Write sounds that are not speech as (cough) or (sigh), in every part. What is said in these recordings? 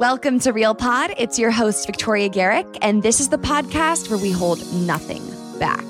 Welcome to Real Pod. It's your host, Victoria Garrick, and this is the podcast where we hold nothing back.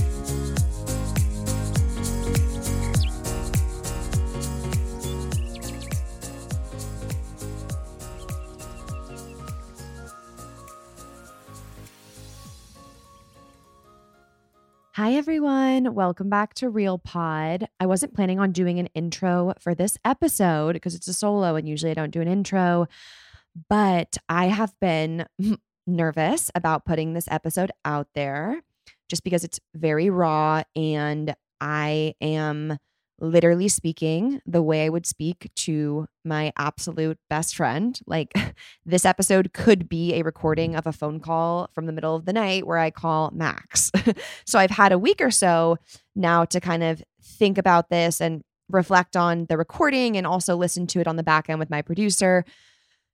Hi, everyone. Welcome back to Real Pod. I wasn't planning on doing an intro for this episode because it's a solo and usually I don't do an intro, but I have been (laughs) nervous about putting this episode out there just because it's very raw and I am literally speaking the way I would speak to my absolute best friend. Like (laughs) this episode could be a recording of a phone call from the middle of the night where I call Max. (laughs) so I've had a week or so now to kind of think about this and reflect on the recording and also listen to it on the back end with my producer.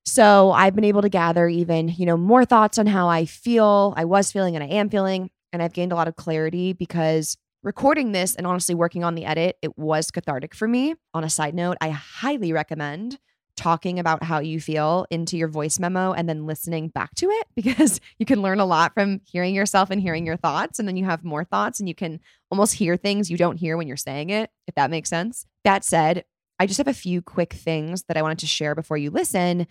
So I've been able to gather even, you know, more thoughts on how I feel, I was feeling and I am feeling, and I've gained a lot of clarity because recording this and honestly working on the edit, it was cathartic for me. On a side note, I highly recommend talking about how you feel into your voice memo and then listening back to it (laughs) because you can learn a lot from hearing yourself and hearing your thoughts. And then you have more thoughts and you can almost hear things you don't hear when you're saying it, if that makes sense. That said, I just have a few quick things that I wanted to share before you listen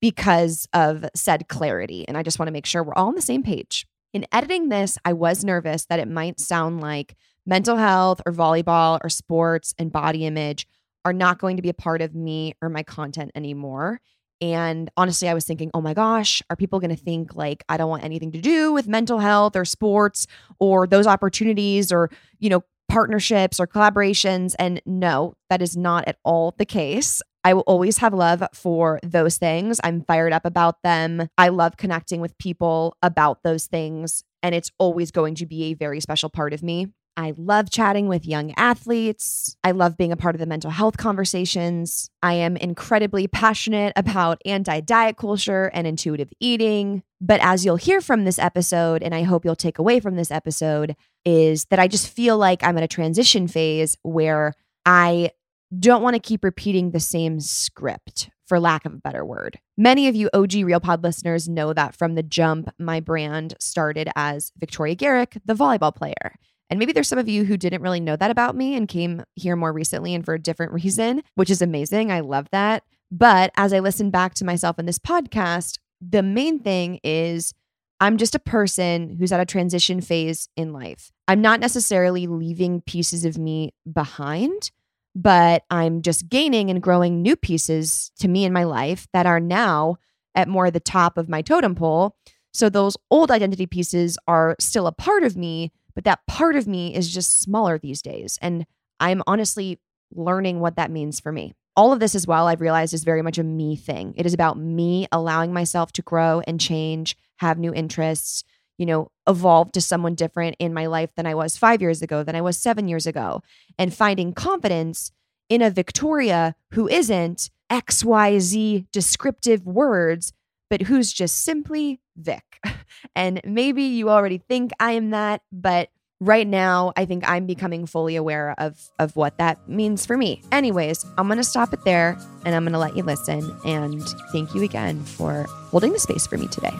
because of said clarity. And I just want to make sure we're all on the same page. In editing this, I was nervous that it might sound like mental health or volleyball or sports and body image are not going to be a part of me or my content anymore. And honestly, I was thinking, oh my gosh, are people going to think like I don't want anything to do with mental health or sports or those opportunities or, you know, partnerships or collaborations? And no, that is not at all the case. I will always have love for those things. I'm fired up about them. I love connecting with people about those things. And it's always going to be a very special part of me. I love chatting with young athletes. I love being a part of the mental health conversations. I am incredibly passionate about anti diet culture and intuitive eating. But as you'll hear from this episode, and I hope you'll take away from this episode, is that I just feel like I'm at a transition phase where I don't want to keep repeating the same script, for lack of a better word. Many of you OG RealPod listeners know that from the jump, my brand started as Victoria Garrick, the volleyball player. And maybe there's some of you who didn't really know that about me and came here more recently and for a different reason, which is amazing. I love that. But as I listen back to myself in this podcast, the main thing is I'm just a person who's at a transition phase in life. I'm not necessarily leaving pieces of me behind, but I'm just gaining and growing new pieces to me in my life that are now at more the top of my totem pole. So those old identity pieces are still a part of me, But that part of me is just smaller these days. And I'm honestly learning what that means for me. All of this as well, I've realized is very much a me thing. It is about me allowing myself to grow and change, have new interests, you know, evolve to someone different in my life than I was five years ago, than I was seven years ago, and finding confidence in a Victoria who isn't XYZ descriptive words, but who's just simply Vic. (laughs) And maybe you already think I am that, but right now I think I'm becoming fully aware of of what that means for me. Anyways, I'm going to stop it there and I'm going to let you listen and thank you again for holding the space for me today.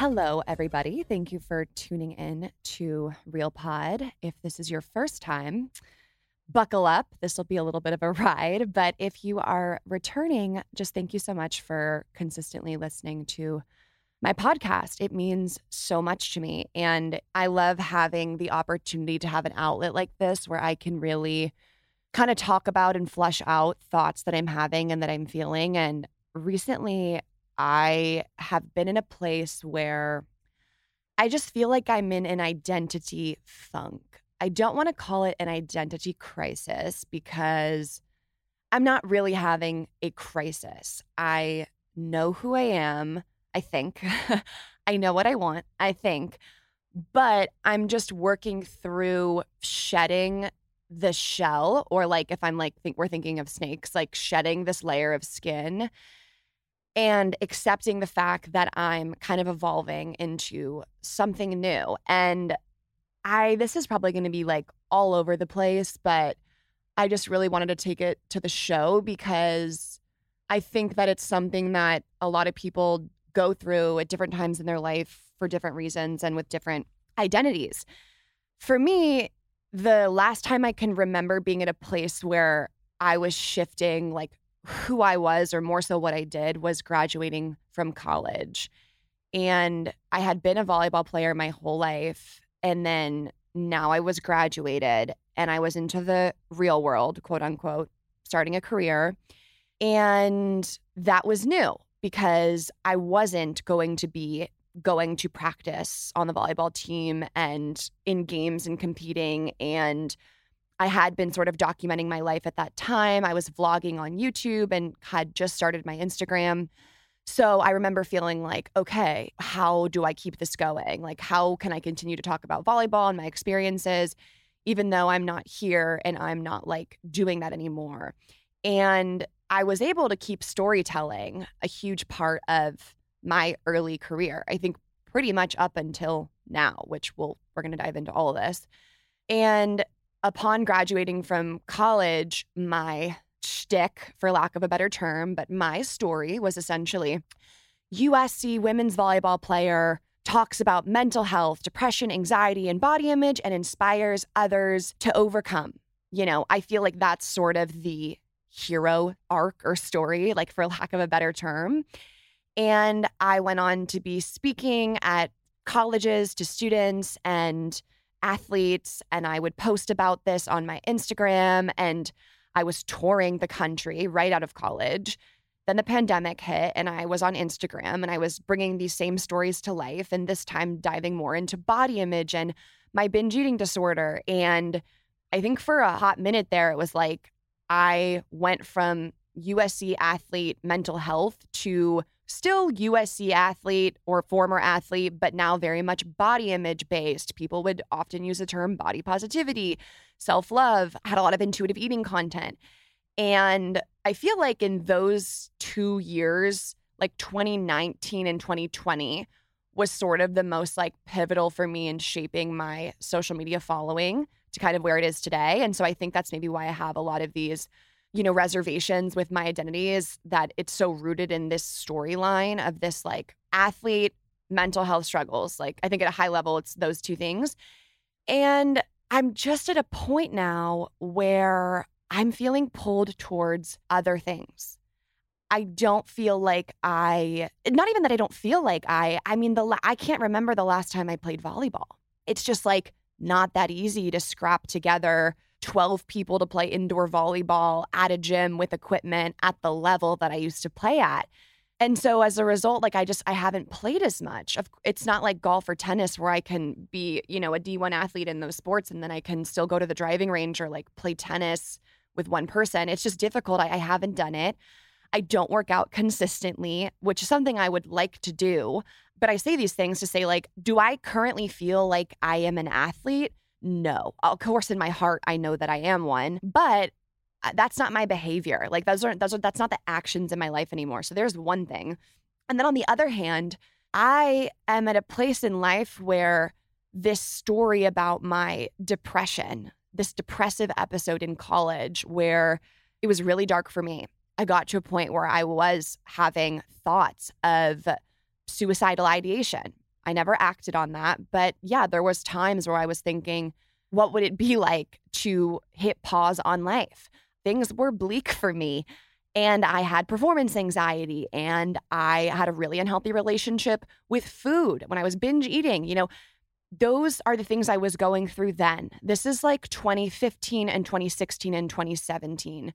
Hello, everybody. Thank you for tuning in to Real Pod. If this is your first time, buckle up. This will be a little bit of a (laughs) ride. But if you are returning, just thank you so much for consistently listening to my podcast. It means so much to me. And I love having the opportunity to have an outlet like this where I can really kind of talk about and flush out thoughts that I'm having and that I'm feeling. And recently, I have been in a place where I just feel like I'm in an identity funk. I don't want to call it an identity crisis because I'm not really having a crisis. I know who I am, I think. (laughs) I know what I want, I think. But I'm just working through shedding the shell, or like if I'm like, think we're thinking of snakes, like shedding this layer of skin and accepting the fact that I'm kind of evolving into something new. And I, this is probably going to be like all over the place, but I just really wanted to take it to the show because I think that it's something that a lot of people go through at different times in their life for different reasons and with different identities. For me, the last time I can remember being at a place where I was shifting like who I was, or more so what I did, was graduating from college. And I had been a volleyball player my whole life. And then now I was graduated and I was into the real world, quote unquote, starting a career. And that was new because I wasn't going to be going to practice on the volleyball team and in games and competing and I had been sort of documenting my life at that time. I was vlogging on YouTube and had just started my Instagram. So I remember feeling like, okay, how do I keep this going? Like, how can I continue to talk about volleyball and my experiences, even though I'm not here and I'm not like doing that anymore? And I was able to keep storytelling a huge part of my early career. I think pretty much up until now, which we'll, we're going to dive into all of this. And upon graduating from college, my shtick, for lack of a better term, but my story was essentially USC women's volleyball player talks about mental health, depression, anxiety, and body image and inspires others to overcome. You know, I feel like that's sort of the hero arc or story, like for lack of a better term. And I went on to be speaking at colleges to students and athletes and I would post about this on my Instagram and I was touring the country right out of college. Then the pandemic hit and I was on Instagram and I was bringing these same stories to life and this time diving more into body image and my binge eating disorder and I think for a hot minute there it was like I went from USC athlete mental health to still USC athlete or former athlete, but now very much body image based. People would often use the term body positivity, self love, had a lot of intuitive eating content. And I feel like in those two years, like 2019 and 2020, was sort of the most like pivotal for me in shaping my social media following to kind of where it is today. And so I think that's maybe why I have a lot of these you know, reservations with my identity is that it's so rooted in this storyline of this like athlete mental health struggles. Like, I think at a high level, it's those two things. And I'm just at a point now where I'm feeling pulled towards other things. I don't feel like I, not even that I don't feel like I, I mean, the, I can't remember the last time I played volleyball. It's just like not that easy to scrap together 12 people to play indoor volleyball at a gym with equipment at the level that I used to play at. And so as a result, like I just I haven't played as much. Of it's not like golf or tennis where I can be, you know, a D1 athlete in those sports and then I can still go to the driving range or like play tennis with one person. It's just difficult. I, I haven't done it. I don't work out consistently, which is something I would like to do. But I say these things to say, like, do I currently feel like I am an athlete? No. Of course, in my heart, I know that I am one, but uh, that's not my behavior. Like those aren't those are that's not the actions in my life anymore. So there's one thing. And then on the other hand, I am at a place in life where this story about my depression, this depressive episode in college where it was really dark for me. I got to a point where I was having thoughts of suicidal ideation. I never acted on that, but yeah, there was times where I was thinking, what would it be (laughs) like to hit pause on life? things were bleak for me. And I had performance anxiety and I had a really unhealthy relationship with food when I was binge eating. You know, those are the things I was going through then. This is like 2015 and 2016 and 2017.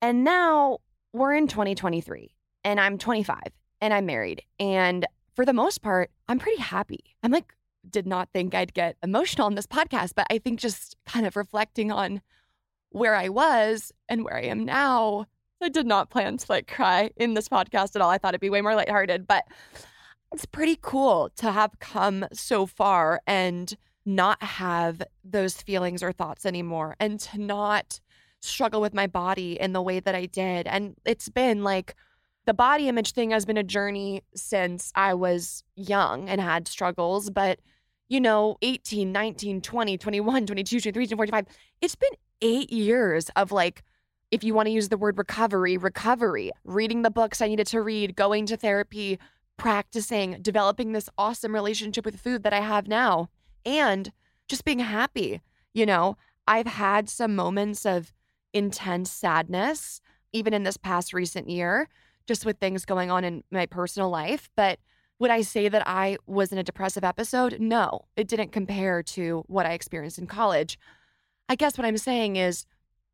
And now we're in 2023 and I'm 25 and I'm married. And for the most part, I'm pretty happy. I'm like, did not think I'd get emotional on this podcast, but I think just kind of reflecting on where I was and where I am now. I did not plan to like cry in this podcast at all. I thought it'd be way more lighthearted, but it's pretty cool to have come so far and not have those feelings or thoughts anymore and to not struggle with my body in the way that I did. And it's been like the body image thing has been a journey since I was young and had struggles, but you know, 18, 19, 20, 21, 22, 23, 24, 25, it's been eight years of like, if you want to use the word recovery, recovery, reading the books I needed to read, going to therapy, practicing, developing this awesome relationship with food that I have now, and just being happy. You know, I've had some moments of intense sadness, even in this past recent year, just with things going on in my personal life. But would I say that I was in a depressive episode? No, it didn't compare to what I experienced in college. I guess what I'm saying is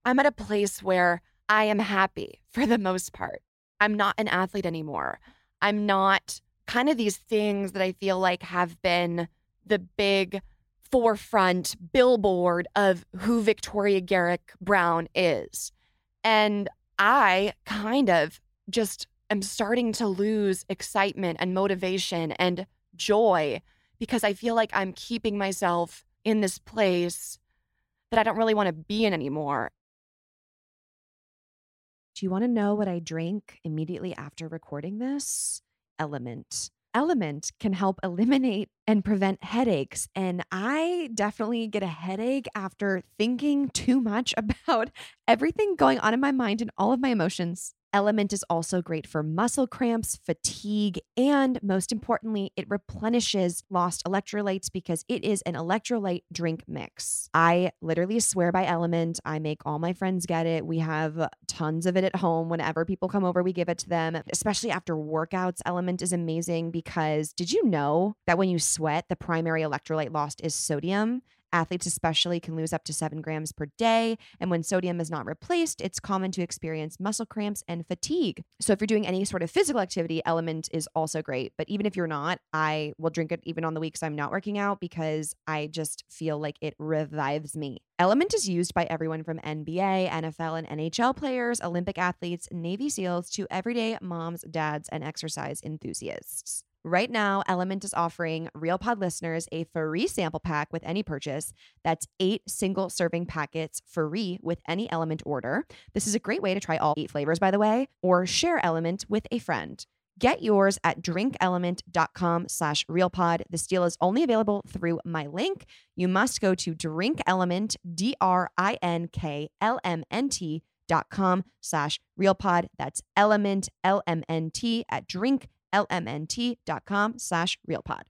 I'm at a place where I am happy for the most part. I'm not an athlete anymore. I'm not kind of these things that I feel like have been the big forefront billboard of who Victoria Garrick Brown is. And I kind of just am starting to lose excitement and motivation and joy because I feel like I'm keeping myself in this place that I don't really want to be in anymore. Do you want to know what I drank immediately after recording this? Element. Element can help eliminate and prevent headaches. And I definitely get a headache after thinking too much (laughs) about everything going on in my mind and all of my emotions. Element is also great for muscle cramps, fatigue, and most importantly, it replenishes lost electrolytes because it is an electrolyte drink mix. I literally swear by Element. I make all my friends get it. We have tons of it at home. Whenever people come over, we give it to them, especially after workouts. Element is amazing because did you know that when you sweat, the primary electrolyte lost is sodium? Athletes, especially, can lose up to seven grams per day. And when sodium is not replaced, it's common to experience muscle cramps and fatigue. So, if you're doing any sort of physical activity, Element is also great. But even if you're not, I will drink it even on the weeks I'm not working out because I just feel like it revives me. Element is used by everyone from NBA, NFL, and NHL players, Olympic athletes, Navy SEALs to everyday moms, dads, and exercise enthusiasts. Right now, Element is offering Real Pod listeners a free sample pack with any purchase. That's eight single serving packets free with any Element order. This is a great way to try all eight flavors, by the way, or share Element with a friend. Get yours at drinkelement.com slash realpod. This deal is only available through my link. You must go to drinkelement, D-R-I-N-K-L-M-N-T dot com slash realpod. That's element, L-M-N-T at drink lmnt.com slash realpod.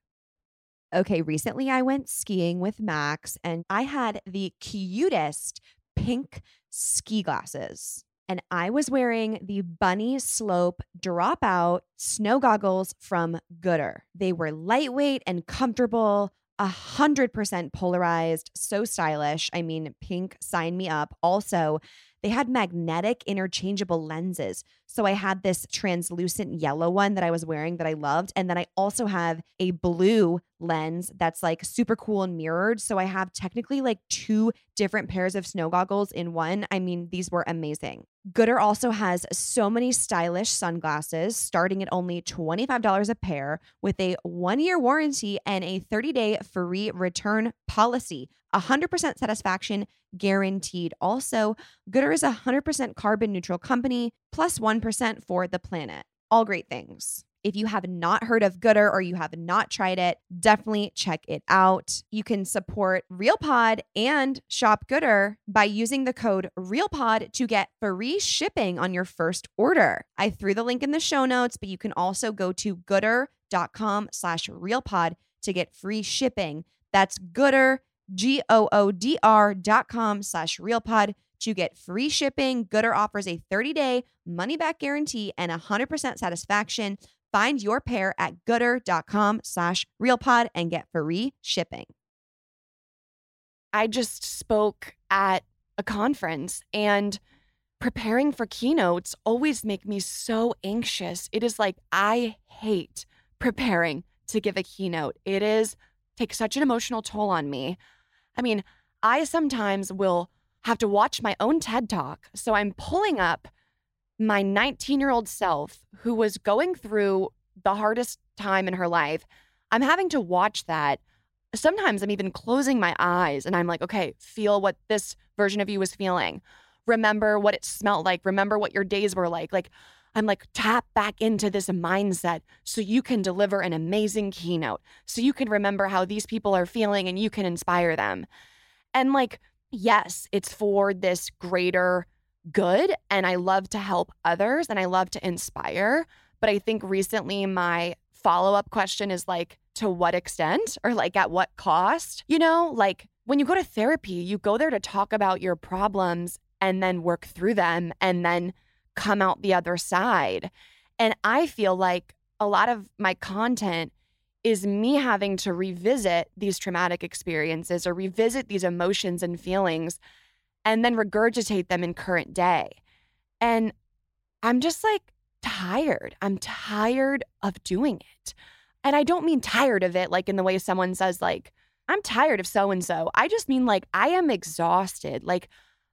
Okay, recently I went skiing with Max and I had the cutest pink ski glasses. And I was wearing the bunny slope dropout snow goggles from Goodr. They were lightweight and comfortable. a hundred percent polarized, so stylish. I mean, pink, sign me up. Also, they had magnetic interchangeable lenses. So I had this translucent yellow one that I was wearing that I loved. And then I also have a blue lens that's like super cool and mirrored. So I have technically like two different pairs of snow goggles in one. I mean, these were amazing. Goodr also has so many stylish sunglasses starting at only $25 a pair with a one year warranty and a 30 day free return policy. 100% satisfaction guaranteed. Also, Goodr is a 100% carbon neutral company, plus 1 for the planet. All great things. If you have not heard of Goodr or you have not tried it, definitely check it out. You can support RealPod and shop Goodr by using the code RealPod to get free shipping on your first order. I threw the link in the show notes, but you can also go to goodr.com slash RealPod to get free shipping. That's Goodr, G-O-O-D-R dot com slash RealPod to get free shipping. Goodr offers a 30-day money-back guarantee and 100% satisfaction. Find your pair at goodr.com slash realpod and get free shipping. I just spoke at a conference and preparing for keynotes always make me so anxious. It is like I hate preparing to give a keynote. It is takes such an emotional toll on me. I mean, I sometimes will have to watch my own TED talk. So I'm pulling up my 19 year old self who was going through the hardest time in her life. I'm having to watch that. Sometimes I'm even closing my eyes and I'm like, okay, feel what this version of you was feeling. Remember what it smelled like. Remember what your days were like. Like, I'm like, tap back into this mindset so you can deliver an amazing keynote, so you can remember how these people are feeling and you can inspire them. And like, yes, it's for this greater good. And I love to help others and I love to inspire. But I think recently my follow up question is like, to what extent or like at what cost? You know, like when you go to therapy, you go there to talk about your problems and then work through them and then come out the other side. And I feel like a lot of my content is me having to revisit these traumatic experiences or revisit these emotions and feelings and then regurgitate them in current day. And I'm just like tired. I'm tired of doing it. And I don't mean tired of it like in the way someone says, like, I'm tired of so and so. I just mean like I am exhausted. Like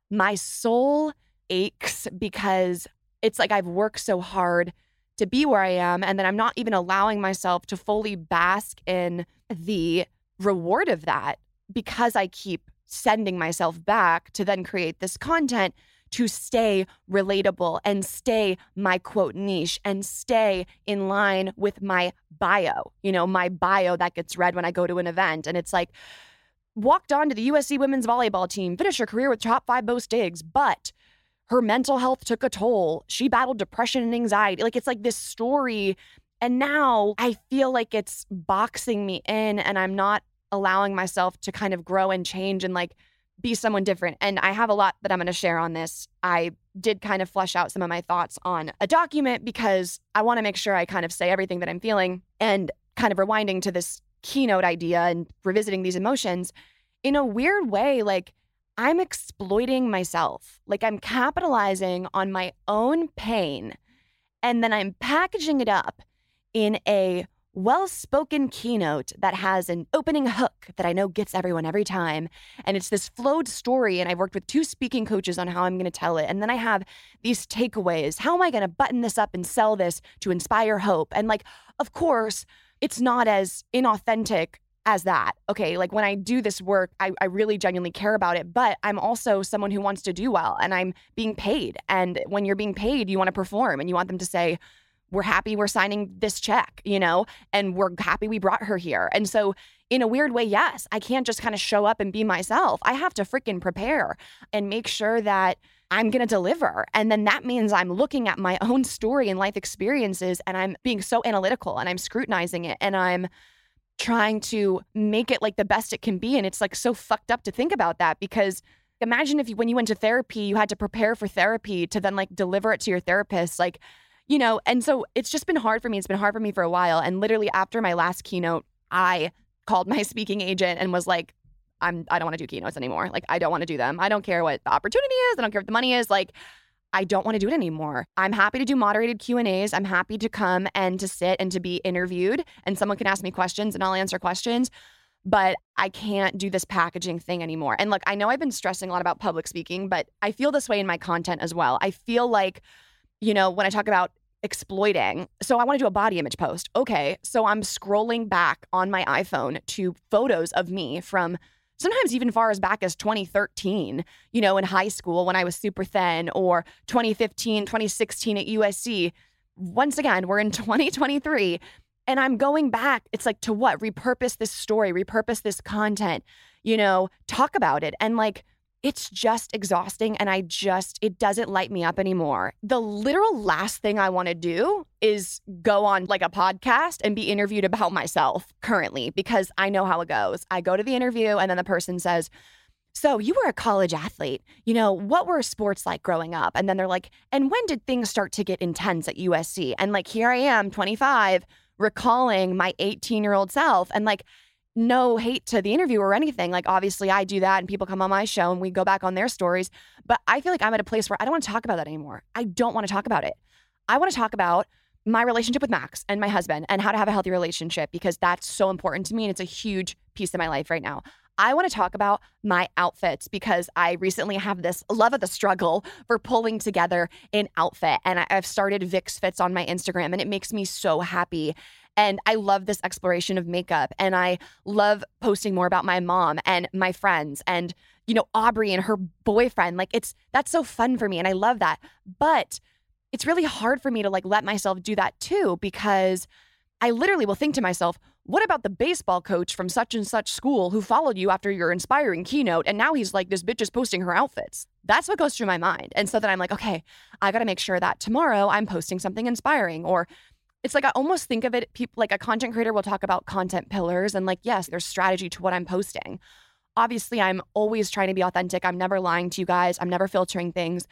my soul aches because it's like I've worked so hard to be where I am. And then I'm not even allowing myself to fully bask in the reward of that because I keep sending myself back to then create this content to stay relatable and stay my quote niche and stay in line with my bio, you know, my bio that gets read when I go to an event. And it's like, walked on to the USC women's volleyball team, finished her career with top five most digs, but her mental health took a toll. She battled depression and anxiety. Like it's like this story. And now I feel like it's boxing me in and I'm not allowing myself to kind of grow and change and like be someone different. And I have a lot that I'm going to share on this. I did kind of flesh out some of my thoughts on a document because I want to make sure I kind of say everything that I'm feeling and kind of rewinding to this keynote idea and revisiting these emotions in a weird way like I'm exploiting myself. Like I'm capitalizing on my own pain and then I'm packaging it up in a well spoken keynote that has an opening hook that I know gets everyone every time. And it's this flowed story. And I've worked with two speaking coaches on how I'm going to tell it. And then I have these takeaways. How am I going to button this up and sell this to inspire hope? And like, of course, it's not as inauthentic as that. Okay, like when I do this work, I, I really genuinely care about it, but I'm also someone who wants to do well and I'm being paid. And when you're being paid, you want to perform and you want them to say, we're happy we're signing this check, you know, and we're happy we brought her here. And so, in a weird way, yes, I can't just kind of show up and be myself. I have to freaking prepare and make sure that I'm going to deliver. And then that means I'm looking at my own story and life experiences and I'm being so analytical and I'm scrutinizing it and I'm trying to make it like the best it can be. And it's like so fucked up to think about that because imagine if you, when you went to therapy, you had to prepare for therapy to then like deliver it to your therapist. Like, you know, and so it's just been hard for me. It's been hard for me for a while. And literally after my last keynote, I called my (laughs) speaking agent and was like, I'm I don't want to do keynotes anymore. Like I don't want to do them. I don't care what the opportunity is. I don't care what the money is. Like I don't want to do it anymore. I'm happy to do moderated Q&As. I'm happy to come and to sit and to be interviewed and someone can ask me questions and I'll answer questions, but I can't do this packaging thing anymore. And look, I know I've been stressing a lot about public speaking, but I feel this way in my content as well. I feel like you know, when I talk about exploiting. So I want to do a body image post. Okay. So I'm scrolling back on my iPhone to photos of me from sometimes even far as back as 2013, you know, in high school when I was super thin, or 2015, 2016 at USC. Once again, we're in (laughs) 2023. And I'm going back. It's like to what? Repurpose this story, repurpose this content, you know, talk about it. And like, it's just exhausting and I just, it doesn't light me up anymore. The literal last thing I want to do is go on like a podcast and be interviewed about myself currently because I know how it goes. I go to the interview and then the person says, so you were a college athlete. You know, what were sports like growing up? And then they're like, and when did things start to get intense at USC? And like, here I am, 25, recalling my 18 year old self. And like, no hate to the interview or anything. Like, obviously, I do that and people come on my show and we go back on their stories. But I feel like I'm at a place where I don't want to talk about that anymore. I don't want to talk about it. I want to talk about my relationship with Max and my husband and how to have a healthy relationship because that's so important to me and it's a huge piece of my life right now. I want to talk about my outfits because I recently have this love of the struggle for pulling together an outfit. And I've started Vix Fits on my Instagram and it makes me so happy. And I love this exploration of makeup. And I love posting more about my mom and my friends and, you know, Aubrey and her boyfriend. Like it's, that's so fun for me. And I love that. But it's really hard for me to like let myself do that too because I literally will think to myself, what about the baseball coach from such and such school who followed you after your inspiring keynote and now he's like this bitch is posting her outfits that's what goes through my mind and so then i'm like okay i got to make sure that tomorrow i'm posting something inspiring or it's like I almost think of it people like a content creator will talk about content pillars and like yes, there's strategy to what I'm posting. Obviously, I'm always trying to be authentic. I'm never lying to you guys. I'm never filtering things.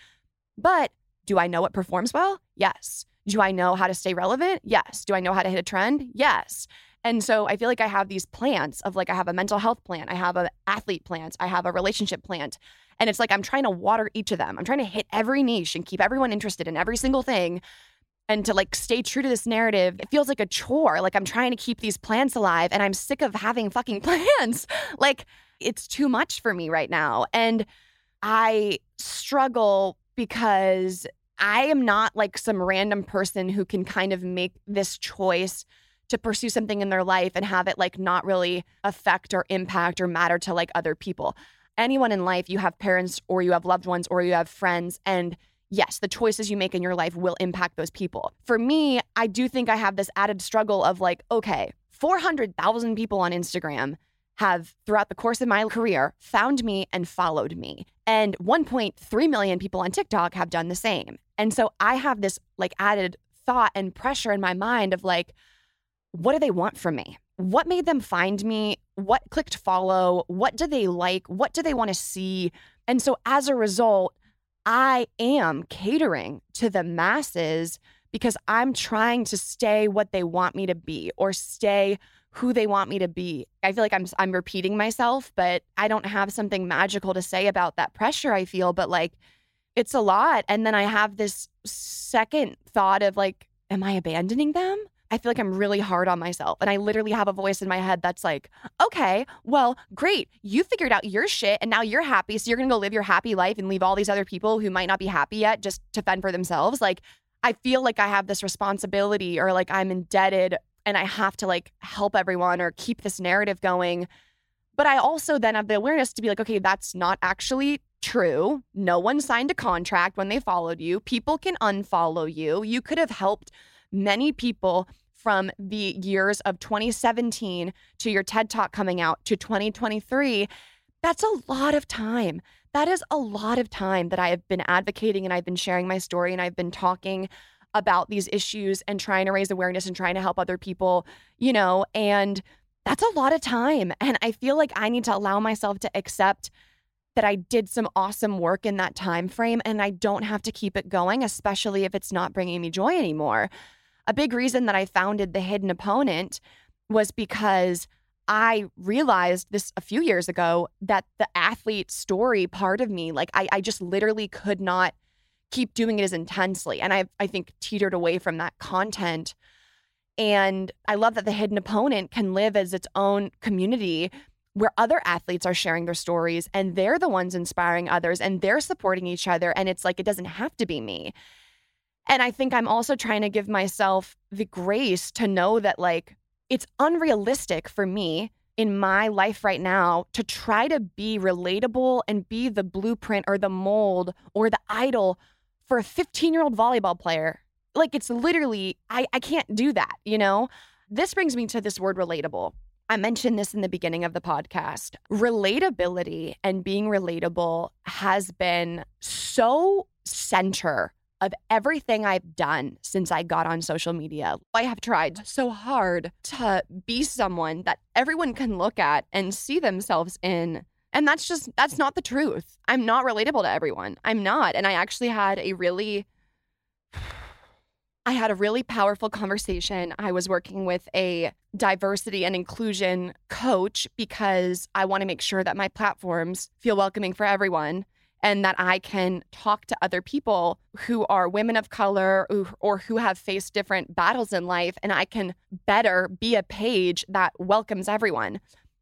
But do I know what performs well? Yes. Do I know how to stay relevant? Yes. Do I know how to hit a trend? Yes. And so I feel like I have these plans of like I have a mental health plan, I have an athlete plan, I have a relationship plan. And it's like I'm trying to water each of them. I'm trying to hit every niche and keep everyone interested in every single thing and to like stay true to this narrative, it feels like a chore. Like I'm trying to keep these plants alive and I'm sick of having fucking (laughs) plants. like it's too much for me right now. And I struggle because I am not like some random person who can kind of make this choice to pursue something in their life and have it like not really affect or impact or matter to like other people. Anyone in life, you have parents or you have loved ones or you have friends and yes, the choices you make in your life will impact those people. For me, I do think I have this added struggle of like, okay, 400,000 people on Instagram have throughout the course of my career found me and followed me. And 1.3 million people on TikTok have done the same. And so I have this like added thought and pressure in my mind of like, what do they want from me? What made them find me? What clicked follow? What do they like? What do they want to see? And so as a result, I am catering to the masses because I'm trying to stay what they want me to be or stay who they want me to be. I feel like I'm I'm repeating myself, but I don't have something magical to say about that pressure I feel, but like it's a lot and then I have this second thought of like am I abandoning them? I feel like I'm really hard on myself. And I literally have a voice in my head that's like, okay, well, great. You figured out your shit and now you're happy. So you're going to go live your happy life and leave all these other people who might not be happy yet just to fend for themselves. Like, I feel like I have this responsibility or like I'm indebted and I have to like help everyone or keep this narrative going. But I also then have the awareness to be like, okay, that's not actually true. No one signed a contract when they followed you. People can unfollow you. You could have helped many people from the years of 2017 to your TED Talk coming out to 2023, that's a lot of time. That is a lot of time that I have been advocating and I've been sharing my story and I've been talking about these issues and trying to raise awareness and trying to help other people, you know, and that's a lot of time. And I feel like I need to allow myself to accept that I did some awesome work in that time frame and I don't have to keep it going, especially if it's not bringing me joy anymore a big reason that I founded The Hidden Opponent was because I realized this a few years ago that the athlete story part of me, like I, I just literally could not keep doing it as intensely. And I, I think teetered away from that content. And I love that the hidden opponent can live as its own community where other athletes are sharing their stories and they're the ones inspiring others and they're supporting each other. And it's like, it doesn't have to be me. And I think I'm also trying to give myself the grace to know that, like, it's unrealistic for me in my life right now to try to be relatable and be the blueprint or the mold or the idol for a 15 year old volleyball player. Like, it's literally, I, I can't do that, you know? This brings me to this word relatable. I mentioned this in the beginning of the podcast. Relatability and being relatable has been so center of everything I've done since I got on social media. I have tried so hard to be someone that everyone can look at and see themselves in. And that's just, that's not the truth. I'm not relatable to everyone. I'm not. And I actually had a really I had a really powerful conversation. I was working with a diversity and inclusion coach because I want to make sure that my platforms feel welcoming for everyone and that I can talk to other people who are women of color or who have faced different battles in life and I can better be a page that welcomes everyone.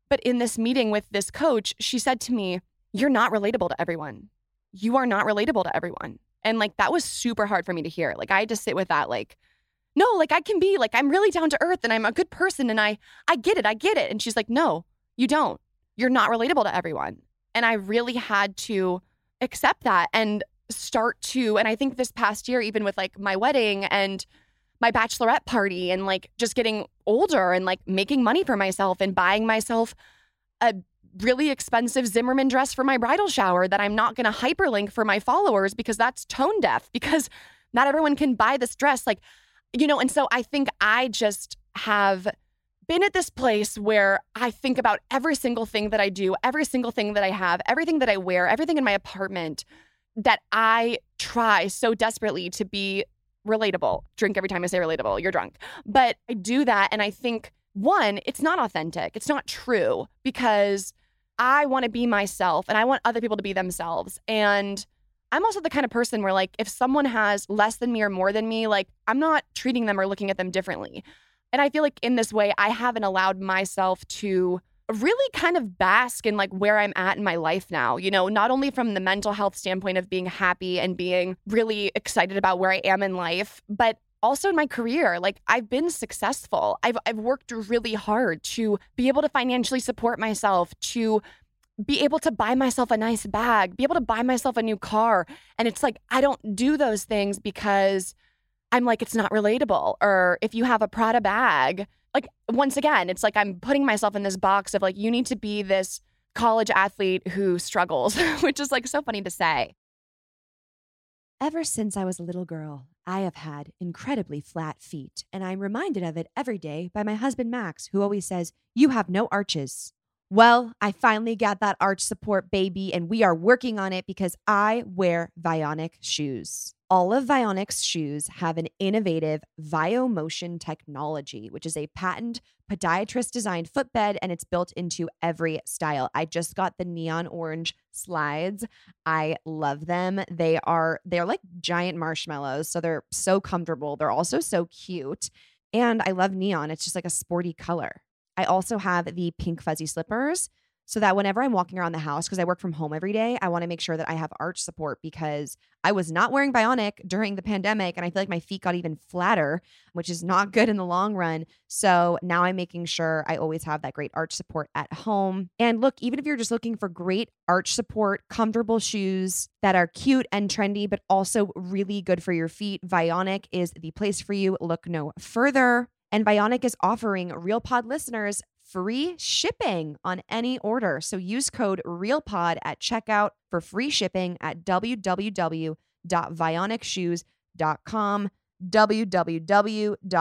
But in this meeting with this coach, she said to me, You're not relatable to everyone. You are not relatable to everyone. And like that was super hard for me to hear. Like I had to sit with that like no, like I can be like I'm really down to earth and I'm a good person and I I get it. I get it. And she's like, "No, you don't. You're not relatable to everyone." And I really had to accept that and start to and I think this past year even with like my wedding and my bachelorette party and like just getting older and like making money for myself and buying myself a really expensive Zimmermann dress for my bridal shower that I'm not going to hyperlink for my followers because that's tone deaf (laughs) because not everyone can buy this dress like you know and so I think I just have been at this place where I think about every single thing that I do, every single thing that I have, everything that I wear, everything in my apartment that I try so desperately to be relatable. Drink every time I say relatable, you're drunk. But I do that and I think one, it's not authentic. It's not true because I want to be myself and I want other people to be themselves. And I'm also the kind of person where, like, if someone has less than me or more than me, like, I'm not treating them or looking at them differently. And I feel like in this way, I haven't allowed myself to really kind of bask in like where I'm at in my life now, you know, not only from the mental health standpoint of being happy and being really excited about where I am in life, but also in my career like i've been successful. I've i've worked really hard to be able to financially support myself to be able to buy myself a nice bag be able to buy myself a new car. And it's like i don't do those things because i'm like it's not relatable or if you have a prada bag like once again it's like i'm putting myself in this box of like you need to be this college athlete who struggles (laughs) which is like so funny to say Ever since I was a little girl, I have had incredibly flat feet, and I'm reminded of it every day by my husband Max, who always says, You have no arches. Well, I finally got that arch support, baby, and we are working on it because I wear Vionic shoes. All of Vionic's shoes have an innovative VioMotion technology, which is a patent podiatrist designed footbed and it's built into every style. I just got the neon orange slides. I love them. They are they're like giant marshmallows, so they're so comfortable. They're also so cute. And I love neon. It's just like a sporty color. I also have the pink fuzzy slippers so that whenever I'm walking around the house, because I work from home every day, I want to make sure that I have arch support because I was not wearing Vionic during the pandemic and I feel like my feet got even flatter, which is not (laughs) good in the long run. So now I'm making sure I always have that great arch support at home. And look, even if you're just looking for great arch support, comfortable shoes that are cute and trendy, but also really good for your feet, Vionic is the place for you. Look no further. And Vionic is offering Real Pod listeners free shipping on any order. So use code REALPOD at checkout for free shipping at www.vionicshoes.com www.vionic,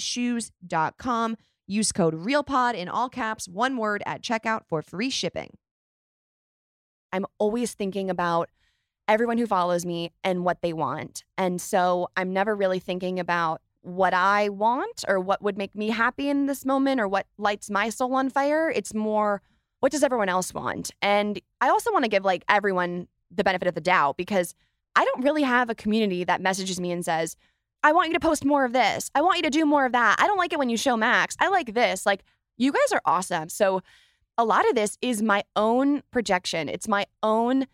shoes.com. Use code REALPOD in all caps, one word at checkout for free shipping. I'm always thinking about everyone who follows me and what they want. And so I'm never really thinking about what I want or what would make me happy in this moment or what lights my soul on fire. It's more what does everyone else want? And I also want to give like everyone the benefit of the doubt because I don't really have a community that messages me and says, I want you to post more of this. I want you to do more of that. I don't like it when you show Max. I like this. Like, you guys are awesome. So, a lot of this is my own projection. It's my own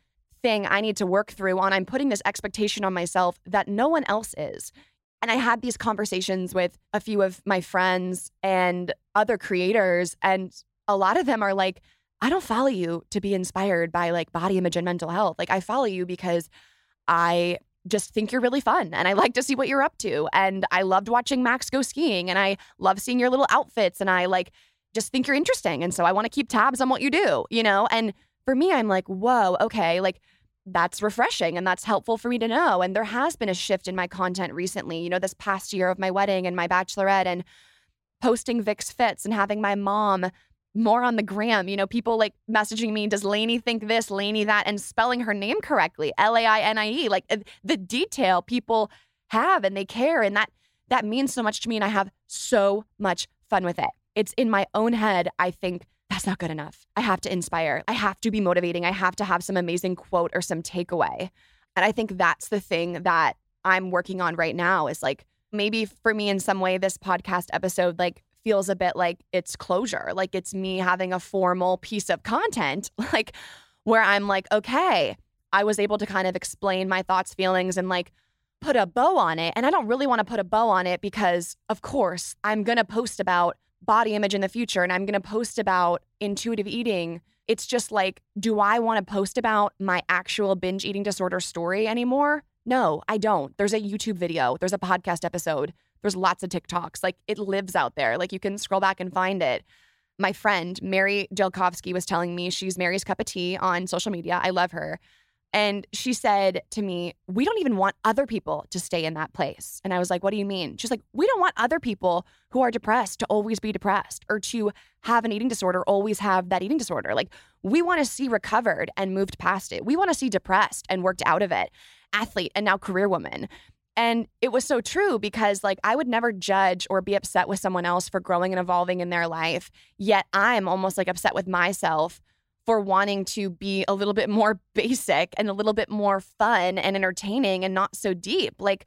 thing I need to work through on. I'm putting this expectation on myself that no one else is. And I had these conversations with a few of my friends and other creators, and a lot of them are like, I don't follow you to be inspired by like body image and mental health. Like, I follow you because I just think you're really fun and I like to see what you're up to. And I loved watching Max go skiing and I love seeing your little outfits and I like just think you're interesting. And so I want to keep tabs on what you do, you know? And for me, I'm like, whoa, okay, like that's refreshing and that's helpful for me to know. And there has been a shift in my content recently, you know, this past year of my wedding and my bachelorette and posting Vix fits and having my mom more on the gram. You know, people like messaging me, does Lainie think this, Lainie that, and spelling her name correctly, L A I N I E. Like uh, the detail people have and they care. And that that means so much to me. And I have so much fun with it. It's in my own head. I think that's not good enough. I have to inspire. I have to be motivating. I have to have some amazing quote or some takeaway. And I think that's the thing that I'm working on right now is like maybe for me in some way, this podcast episode, like feels a bit like it's closure, like it's me having a formal piece of content, (laughs) like where I'm like, okay, I was able to kind of explain my thoughts, feelings, and like put a bow on it. And I don't really want to put a bow on it because, of course, I'm going to post about body image in the future and I'm going to post about intuitive eating. It's just like, do I want to post about my actual binge eating disorder story anymore? No, I don't. There's a YouTube video, there's a podcast episode. There's lots of TikToks. Like it lives out there. Like you can scroll back and find it. My friend, Mary Jelkovsky, was telling me she's Mary's cup of tea on social media. I love her. And she said to me, We don't even want other people to stay in that place. And I was like, What do you mean? She's like, We don't want other people who are depressed to always be depressed or to have an eating disorder, always have that eating disorder. Like, we want to see recovered and moved past it. We want to see depressed and worked out of it, athlete and now career woman. And it was so true because, like, I would never judge or be upset with someone else for growing and evolving in their life. Yet I'm almost like upset with myself for wanting to be a little bit more (laughs) basic and a little bit more fun and entertaining and not so deep. Like,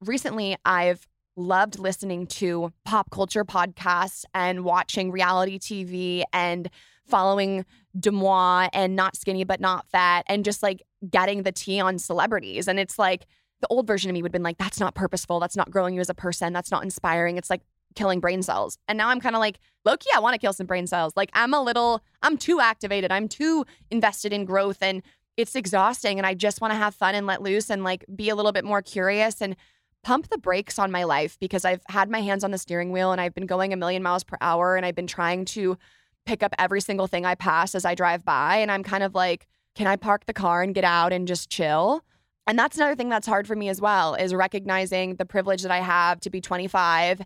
recently, I've loved listening to pop culture podcasts and watching reality TV and following DeuxMoi and Not Skinny But Not Fat and just like getting the tea on celebrities. And it's like, the old version of me would have been like, that's not purposeful. That's not growing you as a person. That's not inspiring. It's like killing brain cells. And now I'm kind of like, lowkey, I want to kill some brain cells. Like I'm a little, I'm too activated. I'm too invested in growth and it's exhausting. And I just want to have fun and let loose and like be a little bit more curious and pump the brakes on my life because I've had my hands on the steering wheel and I've been going a million miles per hour and I've been trying to pick up every single thing I pass as I drive by. And I'm kind of like, can I park the car and get out and just chill? And that's another thing that's hard for me as well is recognizing the privilege that I have to be 25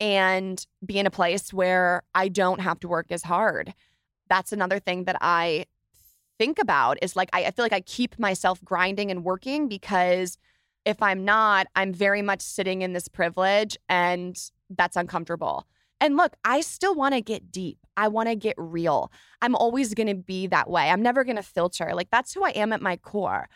and be in a place where I don't have to work as hard. That's another thing that I think about is like I, I feel like I keep myself grinding and working because if I'm not, I'm very much sitting in this privilege and that's uncomfortable. And look, I still want to get deep. I want to get real. I'm always going to be that way. I'm never going to filter. Like that's who I am at my core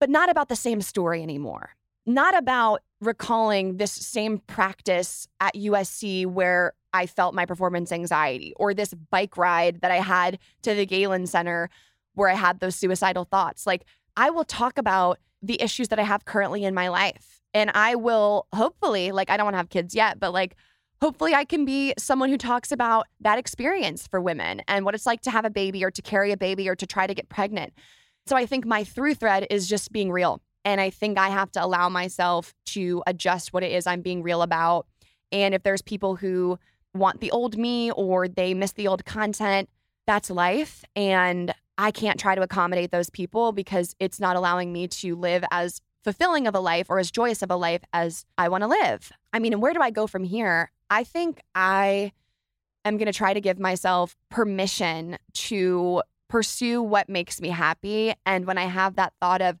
but not about the same story anymore. Not about recalling this same practice at USC where I felt my performance anxiety or this bike ride that I had to the Galen Center where I had those suicidal thoughts. Like, I will talk about the issues that I have currently in my life. And I will hopefully, like, I don't want to have kids yet, but like, hopefully I can be someone who talks about that experience for women and what it's like to have a baby or to carry a baby or to try to get pregnant. So I think my through thread is just being real. And I think I have to allow myself to adjust what it is I'm being real about. And if there's people who want the old me or they miss the old content, that's life. And I can't try to accommodate those people because it's not allowing me to live as fulfilling of a life or as joyous of a life as I want to live. I mean, and where do I go from here? I think I am going to try to give myself permission to pursue what makes me happy. And when I have that thought of,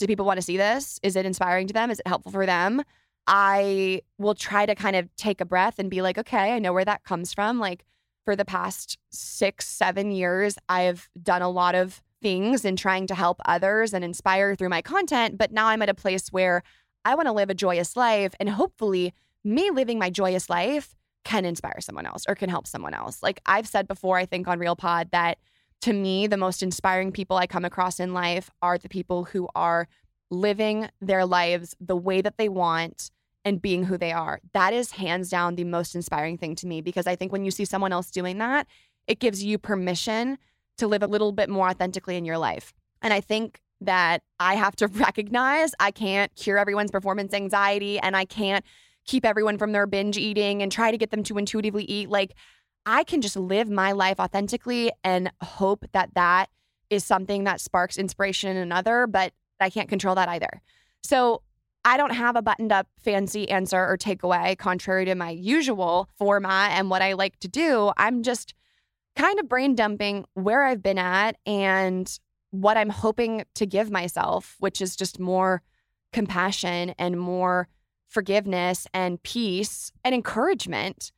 do people want to see this? Is it inspiring to them? Is it helpful for them? I will try to kind of take a breath and be like, okay, I know where that comes from. Like for the past six, seven years, I've done a lot of things in trying to help others and inspire through my content. But now I'm at a place where I want to live a joyous life. And hopefully, me living my joyous life can inspire someone else or can help someone else. Like I've said before, I think on Real Pod that to me, the most inspiring people I come across in life are the people who are living their lives the way that they want and being who they are. That is hands down the most inspiring thing to me because I think when you see someone else doing that, it gives you permission to live a little bit more authentically in your life. And I think that I have to (laughs) recognize I can't cure everyone's performance anxiety and I can't keep everyone from their binge eating and try to get them to intuitively eat. Like, I can just live my life authentically and hope that that is something that sparks inspiration in another, but I can't control that either. So I don't have a buttoned up fancy answer or takeaway, contrary to my usual format and what I like to do. I'm just kind of brain dumping where I've been at and what I'm hoping to give myself, which is just more compassion and more forgiveness and peace and encouragement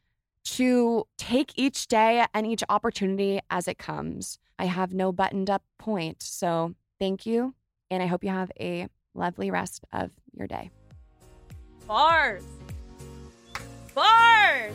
to take each day and each opportunity as it comes. I have no buttoned up point. So thank you. And I hope you have a lovely rest of your day. Bars. Bars.